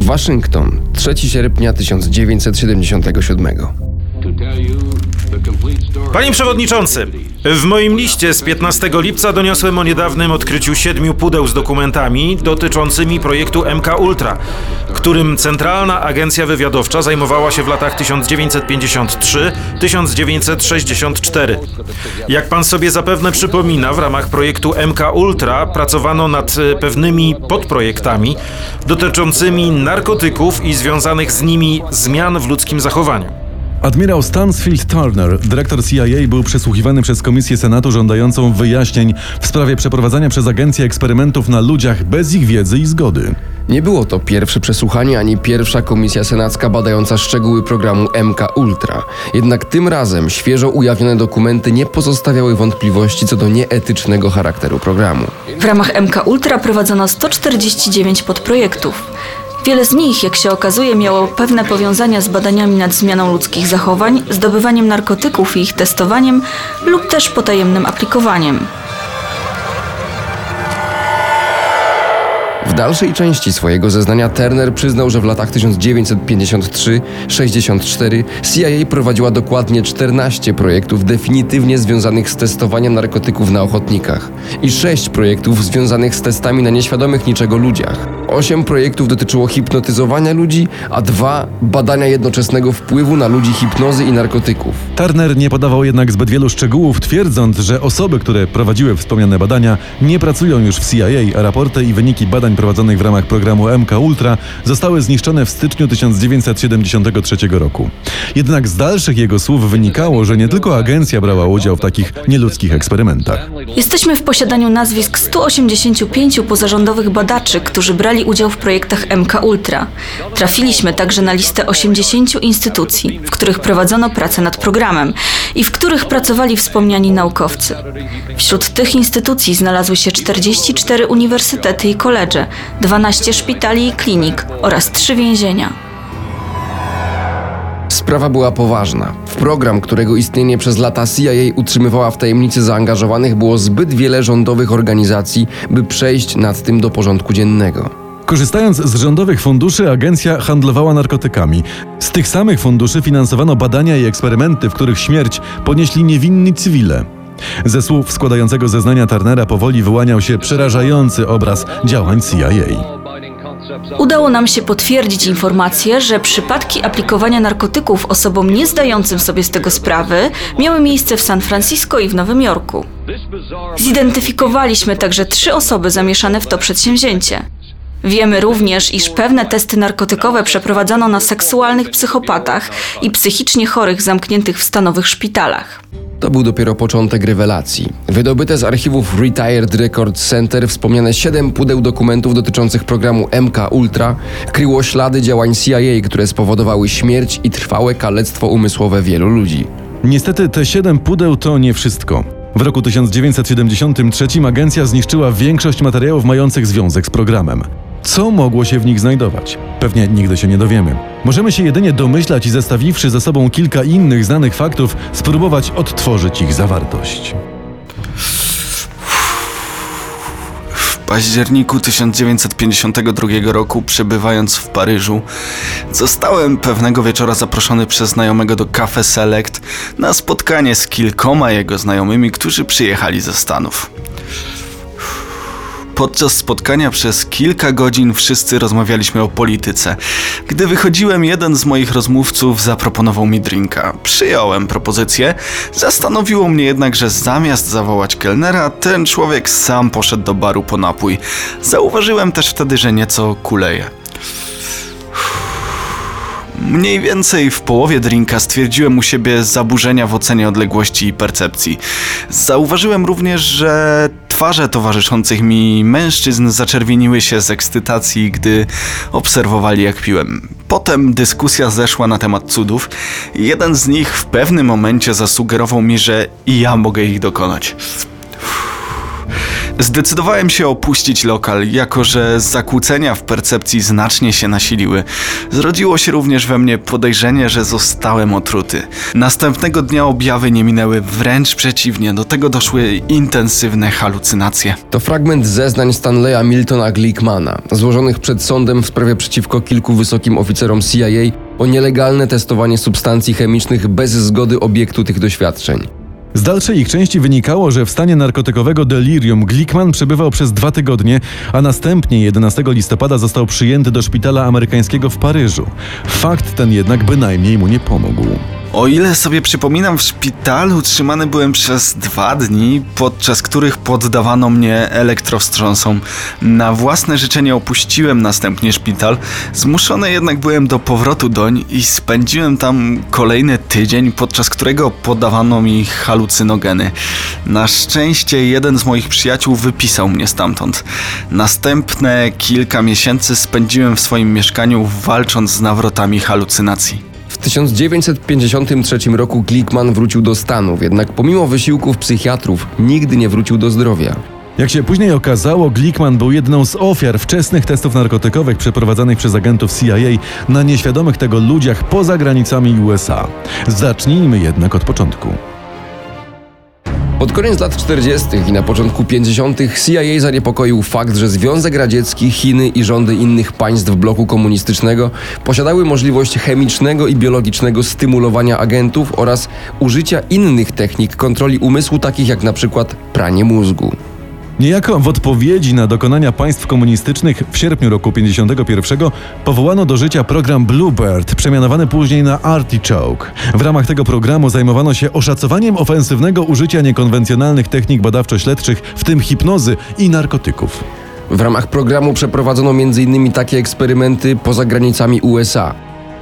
Waszyngton, 3 sierpnia 1977. Panie Przewodniczący, w moim liście z 15 lipca doniosłem o niedawnym odkryciu siedmiu pudeł z dokumentami dotyczącymi projektu MK Ultra, którym Centralna Agencja Wywiadowcza zajmowała się w latach 1953-1964. Jak pan sobie zapewne przypomina, w ramach projektu MK Ultra pracowano nad e, pewnymi podprojektami dotyczącymi narkotyków i związanych z nimi zmian w ludzkim zachowaniu. Admirał Stansfield Turner, dyrektor CIA, był przesłuchiwany przez Komisję Senatu żądającą wyjaśnień w sprawie przeprowadzania przez agencję eksperymentów na ludziach bez ich wiedzy i zgody. Nie było to pierwsze przesłuchanie ani pierwsza komisja senacka badająca szczegóły programu MK Ultra. Jednak tym razem świeżo ujawnione dokumenty nie pozostawiały wątpliwości co do nieetycznego charakteru programu. W ramach MK Ultra prowadzono 149 podprojektów. Wiele z nich, jak się okazuje, miało pewne powiązania z badaniami nad zmianą ludzkich zachowań, zdobywaniem narkotyków i ich testowaniem lub też potajemnym aplikowaniem. Dalszej części swojego zeznania Turner przyznał, że w latach 1953-64 CIA prowadziła dokładnie 14 projektów definitywnie związanych z testowaniem narkotyków na ochotnikach i 6 projektów związanych z testami na nieświadomych niczego ludziach. 8 projektów dotyczyło hipnotyzowania ludzi, a 2 badania jednoczesnego wpływu na ludzi hipnozy i narkotyków. Turner nie podawał jednak zbyt wielu szczegółów, twierdząc, że osoby, które prowadziły wspomniane badania, nie pracują już w CIA, a raporty i wyniki badań prowadzonych w ramach programu MK Ultra zostały zniszczone w styczniu 1973 roku. Jednak z dalszych jego słów wynikało, że nie tylko agencja brała udział w takich nieludzkich eksperymentach. Jesteśmy w posiadaniu nazwisk 185 pozarządowych badaczy, którzy brali udział w projektach MK Ultra. Trafiliśmy także na listę 80 instytucji, w których prowadzono pracę nad programem i w których pracowali wspomniani naukowcy. Wśród tych instytucji znalazły się 44 uniwersytety i koledże, 12 szpitali i klinik oraz 3 więzienia. Sprawa była poważna. W program, którego istnienie przez lata CIA utrzymywała w tajemnicy zaangażowanych, było zbyt wiele rządowych organizacji, by przejść nad tym do porządku dziennego. Korzystając z rządowych funduszy, agencja handlowała narkotykami. Z tych samych funduszy finansowano badania i eksperymenty, w których śmierć ponieśli niewinni cywile. Ze słów składającego zeznania Turnera powoli wyłaniał się przerażający obraz działań CIA. Udało nam się potwierdzić informację, że przypadki aplikowania narkotyków osobom nie zdającym sobie z tego sprawy miały miejsce w San Francisco i w Nowym Jorku. Zidentyfikowaliśmy także trzy osoby zamieszane w to przedsięwzięcie. Wiemy również, iż pewne testy narkotykowe przeprowadzono na seksualnych psychopatach i psychicznie chorych zamkniętych w stanowych szpitalach. To był dopiero początek rewelacji. Wydobyte z archiwów Retired Records Center wspomniane 7 pudeł dokumentów dotyczących programu MK Ultra kryło ślady działań CIA, które spowodowały śmierć i trwałe kalectwo umysłowe wielu ludzi. Niestety te siedem pudeł to nie wszystko. W roku 1973 agencja zniszczyła większość materiałów mających związek z programem. Co mogło się w nich znajdować? Pewnie nigdy się nie dowiemy. Możemy się jedynie domyślać i zestawiwszy ze sobą kilka innych znanych faktów, spróbować odtworzyć ich zawartość. W październiku 1952 roku, przebywając w Paryżu, zostałem pewnego wieczora zaproszony przez znajomego do Cafe Select na spotkanie z kilkoma jego znajomymi, którzy przyjechali ze Stanów. Podczas spotkania przez kilka godzin wszyscy rozmawialiśmy o polityce. Gdy wychodziłem, jeden z moich rozmówców zaproponował mi drinka. Przyjąłem propozycję. Zastanowiło mnie jednak, że zamiast zawołać kelnera, ten człowiek sam poszedł do baru po napój. Zauważyłem też wtedy, że nieco kuleje. Mniej więcej w połowie drinka stwierdziłem u siebie zaburzenia w ocenie odległości i percepcji. Zauważyłem również, że Twarze towarzyszących mi mężczyzn zaczerwieniły się z ekscytacji, gdy obserwowali jak piłem. Potem dyskusja zeszła na temat cudów. Jeden z nich w pewnym momencie zasugerował mi, że i ja mogę ich dokonać. Zdecydowałem się opuścić lokal, jako że zakłócenia w percepcji znacznie się nasiliły. Zrodziło się również we mnie podejrzenie, że zostałem otruty. Następnego dnia objawy nie minęły, wręcz przeciwnie, do tego doszły intensywne halucynacje. To fragment zeznań Stanleya Miltona Glickmana, złożonych przed sądem w sprawie przeciwko kilku wysokim oficerom CIA o nielegalne testowanie substancji chemicznych bez zgody obiektu tych doświadczeń. Z dalszej ich części wynikało, że w stanie narkotykowego delirium Glickman przebywał przez dwa tygodnie, a następnie 11 listopada został przyjęty do szpitala amerykańskiego w Paryżu. Fakt ten jednak bynajmniej mu nie pomógł. O ile sobie przypominam, w szpitalu trzymany byłem przez dwa dni, podczas których poddawano mnie elektrowstrząsom. Na własne życzenie opuściłem następnie szpital, zmuszony jednak byłem do powrotu doń i spędziłem tam kolejny tydzień, podczas którego podawano mi halucynogeny. Na szczęście jeden z moich przyjaciół wypisał mnie stamtąd. Następne kilka miesięcy spędziłem w swoim mieszkaniu walcząc z nawrotami halucynacji. W 1953 roku Glickman wrócił do Stanów, jednak pomimo wysiłków psychiatrów nigdy nie wrócił do zdrowia. Jak się później okazało, Glickman był jedną z ofiar wczesnych testów narkotykowych przeprowadzanych przez agentów CIA na nieświadomych tego ludziach poza granicami USA. Zacznijmy jednak od początku. Pod koniec lat 40. i na początku 50. CIA zaniepokoił fakt, że Związek Radziecki, Chiny i rządy innych państw bloku komunistycznego posiadały możliwość chemicznego i biologicznego stymulowania agentów oraz użycia innych technik kontroli umysłu, takich jak na przykład pranie mózgu. Niejako w odpowiedzi na dokonania państw komunistycznych w sierpniu roku 51 powołano do życia program Bluebird, przemianowany później na Artichoke. W ramach tego programu zajmowano się oszacowaniem ofensywnego użycia niekonwencjonalnych technik badawczo-śledczych, w tym hipnozy i narkotyków. W ramach programu przeprowadzono m.in. takie eksperymenty poza granicami USA.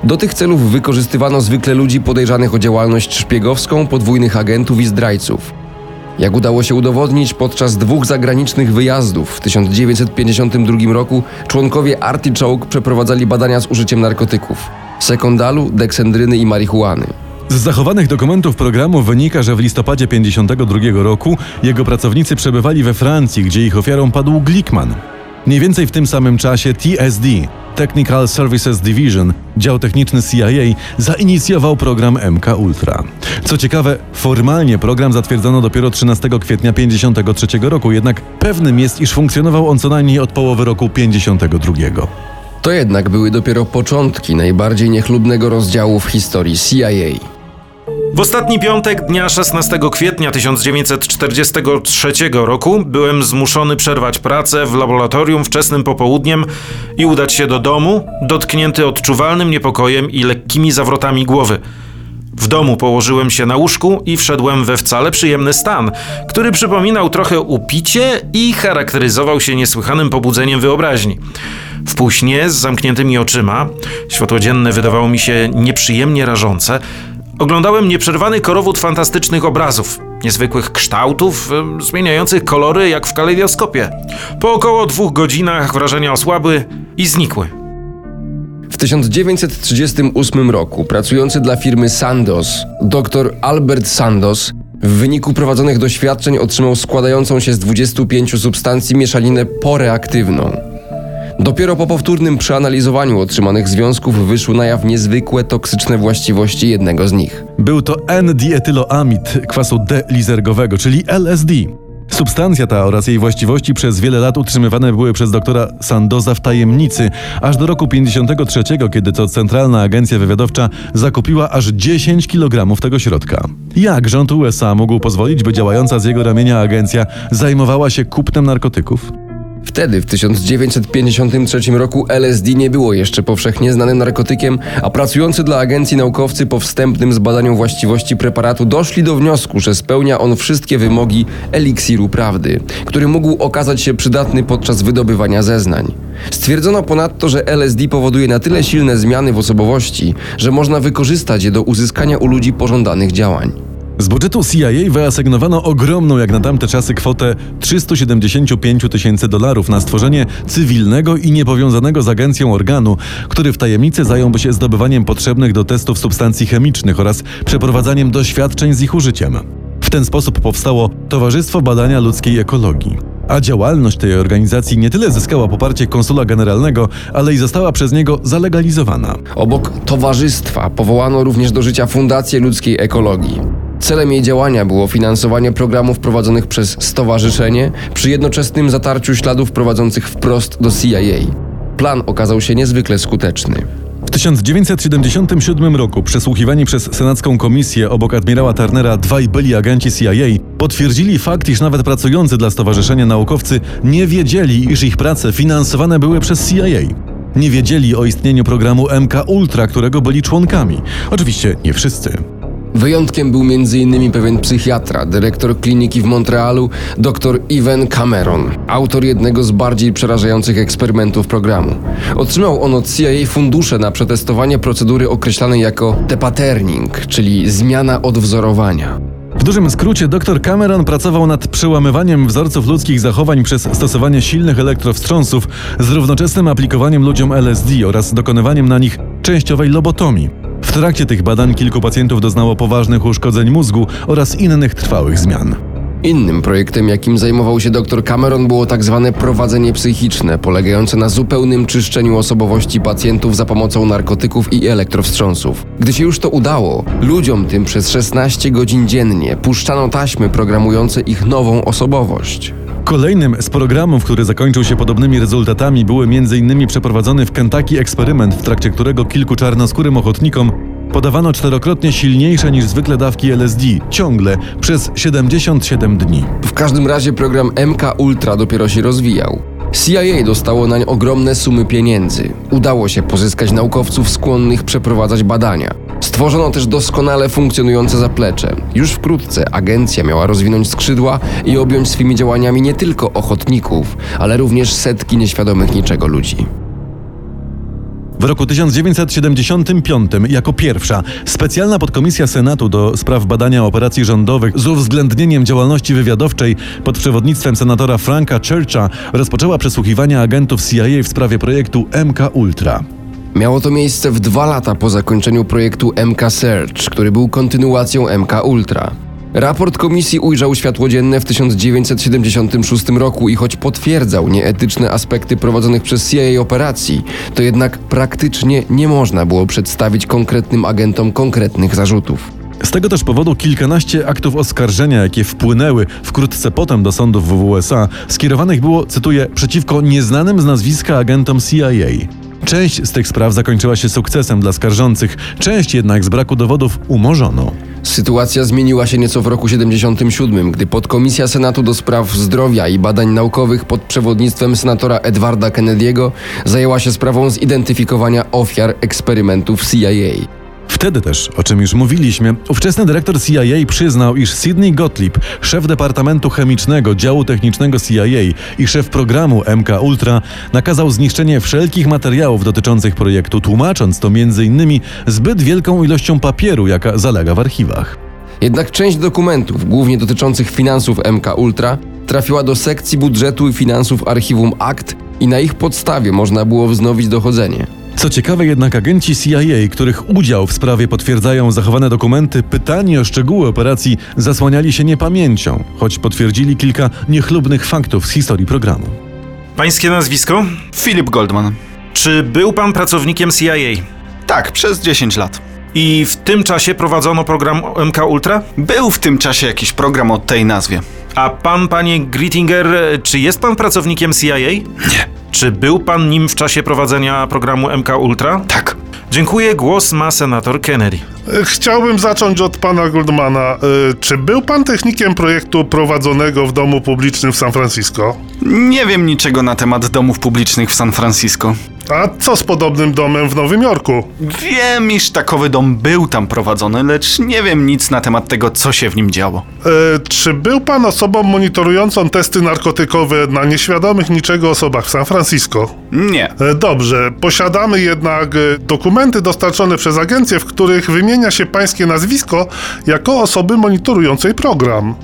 Do tych celów wykorzystywano zwykle ludzi podejrzanych o działalność szpiegowską, podwójnych agentów i zdrajców. Jak udało się udowodnić, podczas dwóch zagranicznych wyjazdów w 1952 roku członkowie Artichoke przeprowadzali badania z użyciem narkotyków sekondalu, deksendryny i marihuany. Z zachowanych dokumentów programu wynika, że w listopadzie 52 roku jego pracownicy przebywali we Francji, gdzie ich ofiarą padł Glickman. Mniej więcej w tym samym czasie TSD, Technical Services Division, dział techniczny CIA, zainicjował program MK Ultra. Co ciekawe, formalnie program zatwierdzono dopiero 13 kwietnia 1953 roku, jednak pewnym jest, iż funkcjonował on co najmniej od połowy roku 1952. To jednak były dopiero początki najbardziej niechlubnego rozdziału w historii CIA. W ostatni piątek dnia 16 kwietnia 1943 roku byłem zmuszony przerwać pracę w laboratorium wczesnym popołudniem i udać się do domu, dotknięty odczuwalnym niepokojem i lekkimi zawrotami głowy. W domu położyłem się na łóżku i wszedłem we wcale przyjemny stan, który przypominał trochę upicie i charakteryzował się niesłychanym pobudzeniem wyobraźni. W półśnie z zamkniętymi oczyma, światło dzienne wydawało mi się nieprzyjemnie rażące, Oglądałem nieprzerwany korowód fantastycznych obrazów, niezwykłych kształtów, zmieniających kolory jak w kalejdoskopie. Po około dwóch godzinach wrażenia osłabły i znikły. W 1938 roku pracujący dla firmy Sandoz, dr Albert Sandoz, w wyniku prowadzonych doświadczeń otrzymał składającą się z 25 substancji mieszaninę poreaktywną. Dopiero po powtórnym przeanalizowaniu otrzymanych związków wyszły na jaw niezwykłe toksyczne właściwości jednego z nich. Był to N-dietyloamid kwasu D-lizergowego, czyli LSD. Substancja ta oraz jej właściwości przez wiele lat utrzymywane były przez doktora Sandoza w tajemnicy, aż do roku 53, kiedy to Centralna Agencja Wywiadowcza zakupiła aż 10 kg tego środka. Jak rząd USA mógł pozwolić, by działająca z jego ramienia agencja zajmowała się kupnem narkotyków? Wtedy, w 1953 roku, LSD nie było jeszcze powszechnie znanym narkotykiem, a pracujący dla agencji naukowcy po wstępnym zbadaniu właściwości preparatu doszli do wniosku, że spełnia on wszystkie wymogi eliksiru prawdy, który mógł okazać się przydatny podczas wydobywania zeznań. Stwierdzono ponadto, że LSD powoduje na tyle silne zmiany w osobowości, że można wykorzystać je do uzyskania u ludzi pożądanych działań. Z budżetu CIA wyasygnowano ogromną jak na tamte czasy kwotę 375 tysięcy dolarów na stworzenie cywilnego i niepowiązanego z agencją organu, który w tajemnicy zająłby się zdobywaniem potrzebnych do testów substancji chemicznych oraz przeprowadzaniem doświadczeń z ich użyciem. W ten sposób powstało Towarzystwo Badania Ludzkiej Ekologii. A działalność tej organizacji nie tyle zyskała poparcie konsula generalnego, ale i została przez niego zalegalizowana. Obok towarzystwa powołano również do życia Fundację Ludzkiej Ekologii. Celem jej działania było finansowanie programów prowadzonych przez stowarzyszenie przy jednoczesnym zatarciu śladów prowadzących wprost do CIA. Plan okazał się niezwykle skuteczny. W 1977 roku przesłuchiwani przez senacką komisję obok admirała Turnera dwaj byli agenci CIA potwierdzili fakt, iż nawet pracujący dla stowarzyszenia naukowcy nie wiedzieli, iż ich prace finansowane były przez CIA. Nie wiedzieli o istnieniu programu MK Ultra, którego byli członkami. Oczywiście nie wszyscy. Wyjątkiem był m.in. pewien psychiatra, dyrektor kliniki w Montrealu, dr Ivan Cameron, autor jednego z bardziej przerażających eksperymentów programu. Otrzymał on od CIA fundusze na przetestowanie procedury określanej jako depaterning, czyli zmiana odwzorowania. W dużym skrócie dr Cameron pracował nad przełamywaniem wzorców ludzkich zachowań przez stosowanie silnych elektrowstrząsów z równoczesnym aplikowaniem ludziom LSD oraz dokonywaniem na nich częściowej lobotomii. W trakcie tych badań kilku pacjentów doznało poważnych uszkodzeń mózgu oraz innych trwałych zmian. Innym projektem, jakim zajmował się dr Cameron, było tak zwane prowadzenie psychiczne, polegające na zupełnym czyszczeniu osobowości pacjentów za pomocą narkotyków i elektrowstrząsów. Gdy się już to udało, ludziom tym przez 16 godzin dziennie puszczano taśmy programujące ich nową osobowość. Kolejnym z programów, który zakończył się podobnymi rezultatami, były m.in. przeprowadzony w Kentucky eksperyment, w trakcie którego kilku czarnoskórym ochotnikom podawano czterokrotnie silniejsze niż zwykle dawki LSD, ciągle, przez 77 dni. W każdym razie program MK Ultra dopiero się rozwijał. CIA dostało nań ogromne sumy pieniędzy. Udało się pozyskać naukowców skłonnych przeprowadzać badania. Stworzono też doskonale funkcjonujące zaplecze. Już wkrótce agencja miała rozwinąć skrzydła i objąć swymi działaniami nie tylko ochotników, ale również setki nieświadomych niczego ludzi. W roku 1975 jako pierwsza specjalna podkomisja Senatu do spraw badania operacji rządowych z uwzględnieniem działalności wywiadowczej pod przewodnictwem senatora Franka Churcha rozpoczęła przesłuchiwania agentów CIA w sprawie projektu MK Ultra. Miało to miejsce w dwa lata po zakończeniu projektu MK Search, który był kontynuacją MK Ultra. Raport komisji ujrzał światło dzienne w 1976 roku i choć potwierdzał nieetyczne aspekty prowadzonych przez CIA operacji, to jednak praktycznie nie można było przedstawić konkretnym agentom konkretnych zarzutów. Z tego też powodu kilkanaście aktów oskarżenia, jakie wpłynęły wkrótce potem do sądów w USA, skierowanych było, cytuję, przeciwko nieznanym z nazwiska agentom CIA. Część z tych spraw zakończyła się sukcesem dla skarżących, część jednak z braku dowodów umorzono. Sytuacja zmieniła się nieco w roku 77, gdy podkomisja Senatu do spraw zdrowia i badań naukowych pod przewodnictwem senatora Edwarda Kennedy'ego zajęła się sprawą zidentyfikowania ofiar eksperymentów CIA. Wtedy też, o czym już mówiliśmy, ówczesny dyrektor CIA przyznał, iż Sidney Gottlieb, szef Departamentu Chemicznego Działu Technicznego CIA i szef programu MK Ultra, nakazał zniszczenie wszelkich materiałów dotyczących projektu, tłumacząc to m.in. zbyt wielką ilością papieru, jaka zalega w archiwach. Jednak część dokumentów, głównie dotyczących finansów MK Ultra, trafiła do sekcji budżetu i finansów archiwum Akt i na ich podstawie można było wznowić dochodzenie. Co ciekawe jednak agenci CIA, których udział w sprawie potwierdzają zachowane dokumenty, pytani o szczegóły operacji zasłaniali się niepamięcią, choć potwierdzili kilka niechlubnych faktów z historii programu. Pańskie nazwisko? Philip Goldman. Czy był pan pracownikiem CIA? Tak, przez 10 lat. I w tym czasie prowadzono program MK Ultra? Był w tym czasie jakiś program o tej nazwie. A pan, panie Grittinger, czy jest pan pracownikiem CIA? Nie. Czy był pan nim w czasie prowadzenia programu MK Ultra? Tak. Dziękuję, głos ma senator Kennedy. Chciałbym zacząć od pana Goldmana. Y, Czy był pan technikiem projektu prowadzonego w domu publicznym w San Francisco? Nie wiem niczego na temat domów publicznych w San Francisco. A co z podobnym domem w Nowym Jorku? Wiem, iż takowy dom był tam prowadzony, lecz nie wiem nic na temat tego, co się w nim działo. Y, Czy był pan osobą monitorującą testy narkotykowe na nieświadomych niczego osobach w San Francisco? Nie. Y, Dobrze, posiadamy jednak y, dokumenty dostarczone przez agencję, w których wymienia wymienia się pańskie nazwisko jako osoby monitorującej program.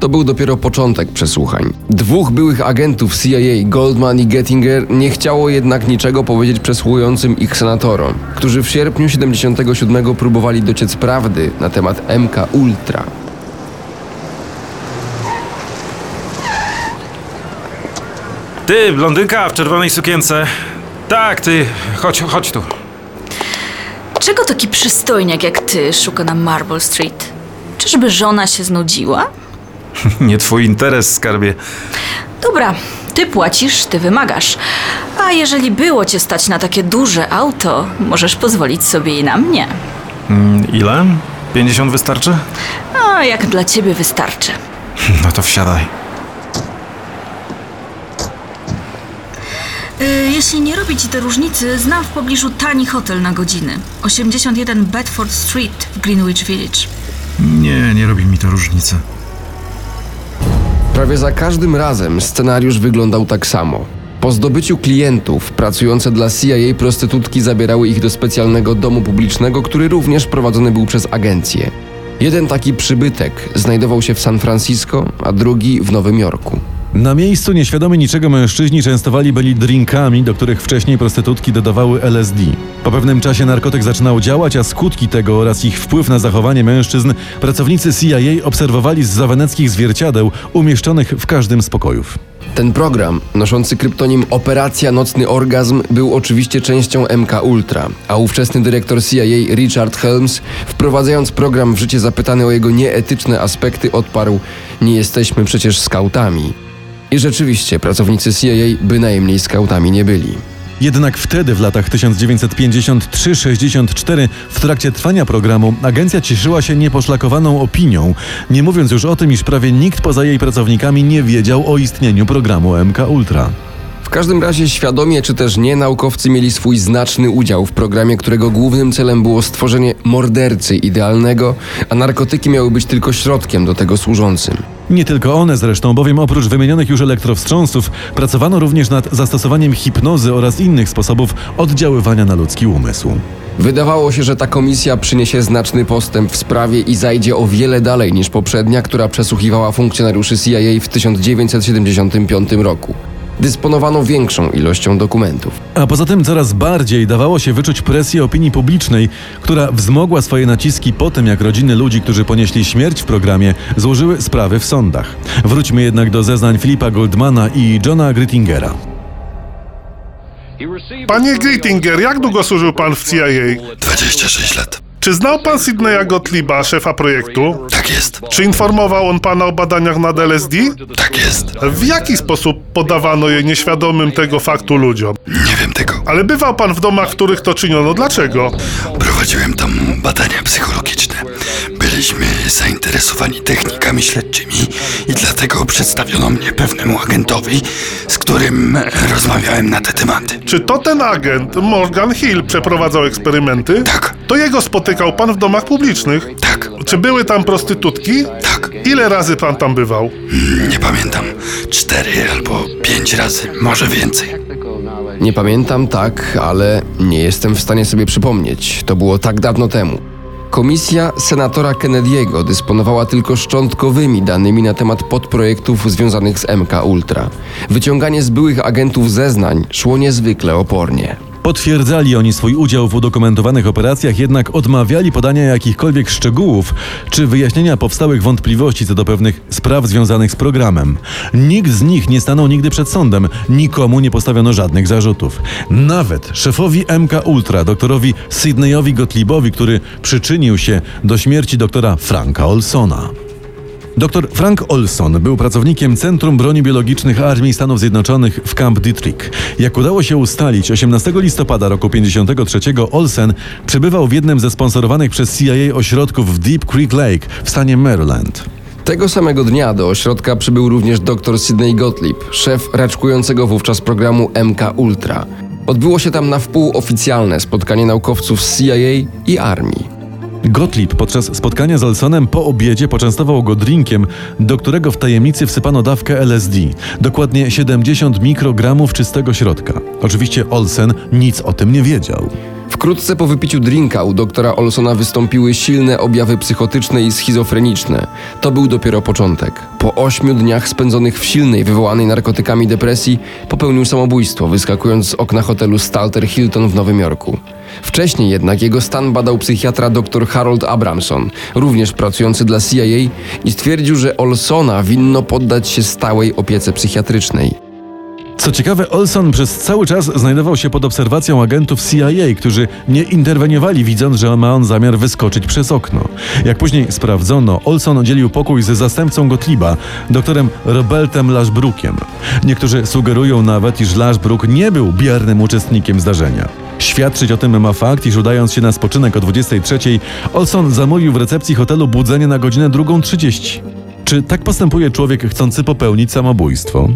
To był dopiero początek przesłuchań. Dwóch byłych agentów CIA, Goldman i Gettinger, nie chciało jednak niczego powiedzieć przesłuchującym ich senatorom, którzy w sierpniu 77 próbowali dociec prawdy na temat MK Ultra. Ty, blondynka w czerwonej sukience. Tak, ty, chodź, chodź tu. Czego taki przystojniak jak ty szuka na Marble Street? Czyżby żona się znudziła? Nie twój interes, skarbie. Dobra, ty płacisz, ty wymagasz. A jeżeli było cię stać na takie duże auto, możesz pozwolić sobie i na mnie. Mm, Ile? 50 wystarczy? A jak dla ciebie wystarczy. No to wsiadaj. Y, jeśli nie robi ci to różnicy, znam w pobliżu tani hotel na godziny. 81 Bedford Street w Greenwich Village. Nie, nie robi mi to różnicy. Prawie za każdym razem scenariusz wyglądał tak samo. Po zdobyciu klientów, pracujące dla CIA prostytutki zabierały ich do specjalnego domu publicznego, który również prowadzony był przez agencję. Jeden taki przybytek znajdował się w San Francisco, a drugi w Nowym Jorku. Na miejscu nieświadomi niczego mężczyźni częstowali byli drinkami, do których wcześniej prostytutki dodawały LSD. Po pewnym czasie narkotyk zaczynał działać, a skutki tego oraz ich wpływ na zachowanie mężczyzn pracownicy CIA obserwowali z zaweneckich zwierciadeł umieszczonych w każdym z pokojów. Ten program, noszący kryptonim Operacja Nocny Orgazm, był oczywiście częścią MK Ultra, a ówczesny dyrektor CIA Richard Helms, wprowadzając program w życie zapytany o jego nieetyczne aspekty, odparł: Nie jesteśmy przecież skautami. I rzeczywiście pracownicy CIA bynajmniej skautami nie byli. Jednak wtedy, w latach 1953-64, w trakcie trwania programu, agencja cieszyła się nieposzlakowaną opinią, nie mówiąc już o tym, iż prawie nikt poza jej pracownikami nie wiedział o istnieniu programu MK Ultra. W każdym razie świadomie czy też nie naukowcy mieli swój znaczny udział w programie, którego głównym celem było stworzenie mordercy idealnego, a narkotyki miały być tylko środkiem do tego służącym. Nie tylko one zresztą, bowiem oprócz wymienionych już elektrowstrząsów, pracowano również nad zastosowaniem hipnozy oraz innych sposobów oddziaływania na ludzki umysł. Wydawało się, że ta komisja przyniesie znaczny postęp w sprawie i zajdzie o wiele dalej niż poprzednia, która przesłuchiwała funkcjonariuszy CIA w 1975 roku. Dysponowano większą ilością dokumentów. A poza tym coraz bardziej dawało się wyczuć presję opinii publicznej, która wzmogła swoje naciski po tym, jak rodziny ludzi, którzy ponieśli śmierć w programie, złożyły sprawy w sądach. Wróćmy jednak do zeznań Filipa Goldmana i Johna Grittingera. Panie Grittinger, jak długo służył pan w CIA? 26 lat. Czy znał pan Sydneya Gottlieba, szefa projektu? Tak jest. Czy informował on pana o badaniach nad LSD? Tak jest. W jaki sposób podawano je nieświadomym tego faktu ludziom? Nie wiem tego. Ale bywał pan w domach, w których to czyniono. Dlaczego? Prowadziłem tam badania psychologiczne. Byliśmy zainteresowani technikami śledczymi i dlatego przedstawiono mnie pewnemu agentowi, z którym rozmawiałem na te tematy. Czy to ten agent, Morgan Hill, przeprowadzał eksperymenty? Tak. To jego spotykał pan w domach publicznych? Tak, Czy były tam prostytutki? tak. Ile razy pan tam bywał? Nie pamiętam. Cztery albo pięć razy, może więcej. Nie pamiętam tak, ale nie jestem w stanie sobie przypomnieć. To było tak dawno temu. Komisja senatora Kennedy'ego dysponowała tylko szczątkowymi danymi na temat podprojektów związanych z MK Ultra. Wyciąganie z byłych agentów zeznań szło niezwykle opornie. Potwierdzali oni swój udział w udokumentowanych operacjach, jednak odmawiali podania jakichkolwiek szczegółów czy wyjaśnienia powstałych wątpliwości co do pewnych spraw związanych z programem. Nikt z nich nie stanął nigdy przed sądem, nikomu nie postawiono żadnych zarzutów. Nawet szefowi MK Ultra, doktorowi Sydneyowi Gottliebowi, który przyczynił się do śmierci doktora Franka Olsona. Dr Frank Olson był pracownikiem Centrum Broni Biologicznych Armii Stanów Zjednoczonych w Camp Detrick. Jak udało się ustalić, 18 listopada roku 53 Olsen przebywał w jednym ze sponsorowanych przez CIA ośrodków w Deep Creek Lake w stanie Maryland. Tego samego dnia do ośrodka przybył również dr Sidney Gottlieb, szef raczkującego wówczas programu MK Ultra. Odbyło się tam na wpół oficjalne spotkanie naukowców z CIA i armii. Gottlieb podczas spotkania z Olsonem po obiedzie poczęstował go drinkiem, do którego w tajemnicy wsypano dawkę LSD, dokładnie 70 mikrogramów czystego środka. Oczywiście Olsen nic o tym nie wiedział. Wkrótce po wypiciu drinka u doktora Olsona wystąpiły silne objawy psychotyczne i schizofreniczne. To był dopiero początek. Po ośmiu dniach spędzonych w silnej, wywołanej narkotykami depresji, popełnił samobójstwo, wyskakując z okna hotelu Stalter Hilton w Nowym Jorku. Wcześniej jednak jego stan badał psychiatra dr Harold Abramson, również pracujący dla CIA i stwierdził, że Olsona winno poddać się stałej opiece psychiatrycznej. Co ciekawe, Olson przez cały czas znajdował się pod obserwacją agentów CIA, którzy nie interweniowali, widząc, że ma on zamiar wyskoczyć przez okno. Jak później sprawdzono, Olson dzielił pokój z zastępcą Gottlieba, doktorem Robertem Lashbrookiem. Niektórzy sugerują nawet, iż Lashbrook nie był biernym uczestnikiem zdarzenia. Świadczyć o tym ma fakt, iż udając się na spoczynek o 23, Olson zamówił w recepcji hotelu budzenie na godzinę 2.30. Czy tak postępuje człowiek chcący popełnić samobójstwo?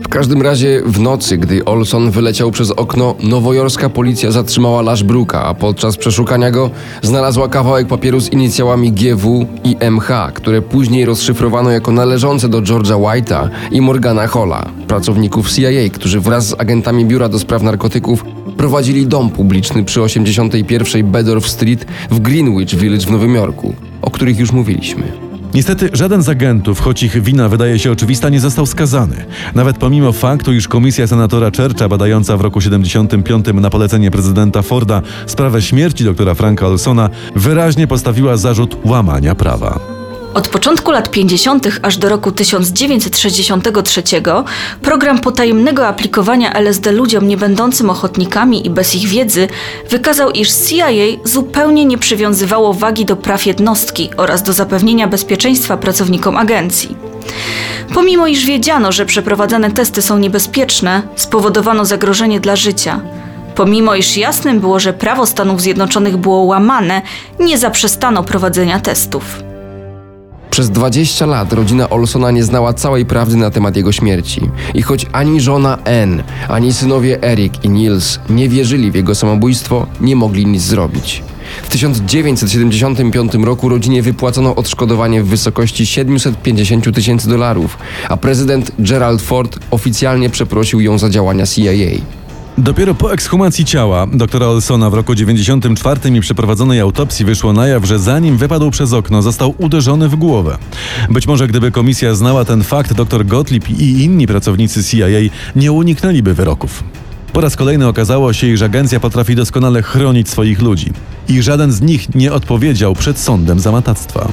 W każdym razie w nocy, gdy Olson wyleciał przez okno, nowojorska policja zatrzymała Lashbrooka, a podczas przeszukania go znalazła kawałek papieru z inicjałami GW i MH, które później rozszyfrowano jako należące do George'a White'a i Morgana Holla, pracowników CIA, którzy wraz z agentami Biura do Spraw Narkotyków prowadzili dom publiczny przy 81 Bedorf Street w Greenwich Village w Nowym Jorku, o których już mówiliśmy. Niestety żaden z agentów, choć ich wina wydaje się oczywista, nie został skazany. Nawet pomimo faktu, iż komisja senatora Churcha badająca w roku 75 na polecenie prezydenta Forda sprawę śmierci doktora Franka Olsona wyraźnie postawiła zarzut łamania prawa. Od początku lat 50. aż do roku 1963 program potajemnego aplikowania LSD ludziom niebędącym ochotnikami i bez ich wiedzy wykazał, iż CIA zupełnie nie przywiązywało wagi do praw jednostki oraz do zapewnienia bezpieczeństwa pracownikom agencji. Pomimo iż wiedziano, że przeprowadzane testy są niebezpieczne, spowodowano zagrożenie dla życia. Pomimo iż jasnym było, że prawo Stanów Zjednoczonych było łamane, nie zaprzestano prowadzenia testów. Przez 20 lat rodzina Olsona nie znała całej prawdy na temat jego śmierci. I choć ani żona Anne, ani synowie Eric i Niels nie wierzyli w jego samobójstwo, nie mogli nic zrobić. W 1975 roku rodzinie wypłacono odszkodowanie w wysokości 750 tysięcy dolarów, a prezydent Gerald Ford oficjalnie przeprosił ją za działania CIA. Dopiero po ekshumacji ciała doktora Olsona w roku 94 i przeprowadzonej autopsji wyszło na jaw, że zanim wypadł przez okno, został uderzony w głowę. Być może gdyby komisja znała ten fakt, dr Gottlieb i inni pracownicy CIA nie uniknęliby wyroków. Po raz kolejny okazało się, iż agencja potrafi doskonale chronić swoich ludzi. I żaden z nich nie odpowiedział przed sądem za matactwa.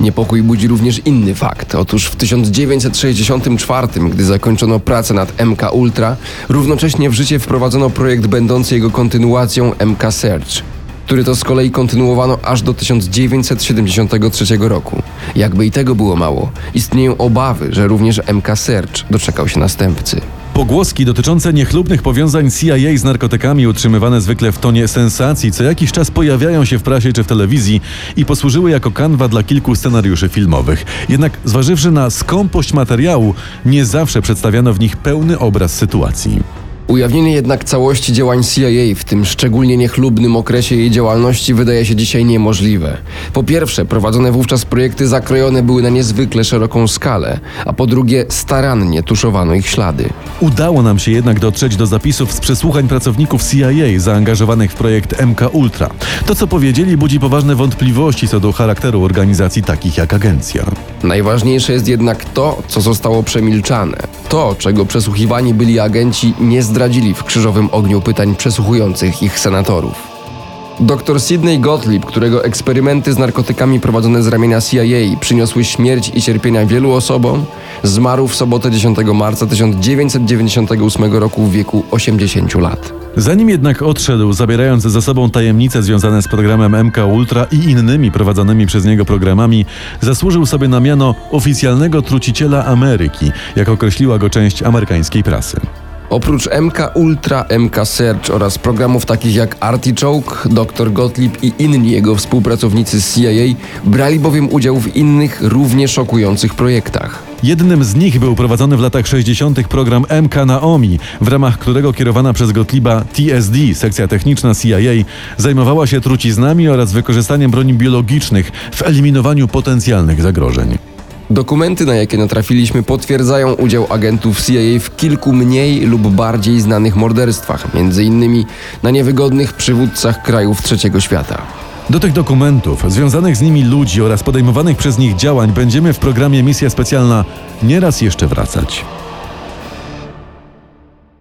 Niepokój budzi również inny fakt. Otóż w 1964, gdy zakończono pracę nad MK Ultra, równocześnie w życie wprowadzono projekt będący jego kontynuacją MK Search, który to z kolei kontynuowano aż do 1973 roku. Jakby i tego było mało, istnieją obawy, że również MK Search doczekał się następcy. Pogłoski dotyczące niechlubnych powiązań CIA z narkotykami utrzymywane zwykle w tonie sensacji co jakiś czas pojawiają się w prasie czy w telewizji i posłużyły jako kanwa dla kilku scenariuszy filmowych. Jednak zważywszy na skąpość materiału, nie zawsze przedstawiano w nich pełny obraz sytuacji. Ujawnienie jednak całości działań CIA w tym szczególnie niechlubnym okresie jej działalności wydaje się dzisiaj niemożliwe. Po pierwsze, prowadzone wówczas projekty zakrojone były na niezwykle szeroką skalę, a po drugie, starannie tuszowano ich ślady. Udało nam się jednak dotrzeć do zapisów z przesłuchań pracowników CIA zaangażowanych w projekt MK Ultra. To, co powiedzieli, budzi poważne wątpliwości co do charakteru organizacji takich jak agencja. Najważniejsze jest jednak to, co zostało przemilczane. To, czego przesłuchiwani byli agenci nie zdradzili w krzyżowym ogniu pytań przesłuchujących ich senatorów. Dr Sidney Gottlieb, którego eksperymenty z narkotykami prowadzone z ramienia CIA przyniosły śmierć i cierpienia wielu osobom, zmarł w sobotę 10 marca 1998 roku w wieku 80 lat. Zanim jednak odszedł, zabierając ze sobą tajemnice związane z programem MK Ultra i innymi prowadzonymi przez niego programami, zasłużył sobie na miano oficjalnego truciciela Ameryki, jak określiła go część amerykańskiej prasy. Oprócz MK Ultra, MK Search oraz programów takich jak Artichoke, Dr Gottlieb i inni jego współpracownicy z CIA brali bowiem udział w innych, równie szokujących projektach. Jednym z nich był prowadzony w latach 60. program MK Naomi, w ramach którego kierowana przez Gottlieba TSD, sekcja techniczna CIA, zajmowała się truciznami oraz wykorzystaniem broni biologicznych w eliminowaniu potencjalnych zagrożeń. Dokumenty, na jakie natrafiliśmy, potwierdzają udział agentów CIA w kilku mniej lub bardziej znanych morderstwach, między innymi na niewygodnych przywódcach krajów trzeciego świata. Do tych dokumentów, związanych z nimi ludzi oraz podejmowanych przez nich działań będziemy w programie Misja Specjalna nieraz jeszcze wracać.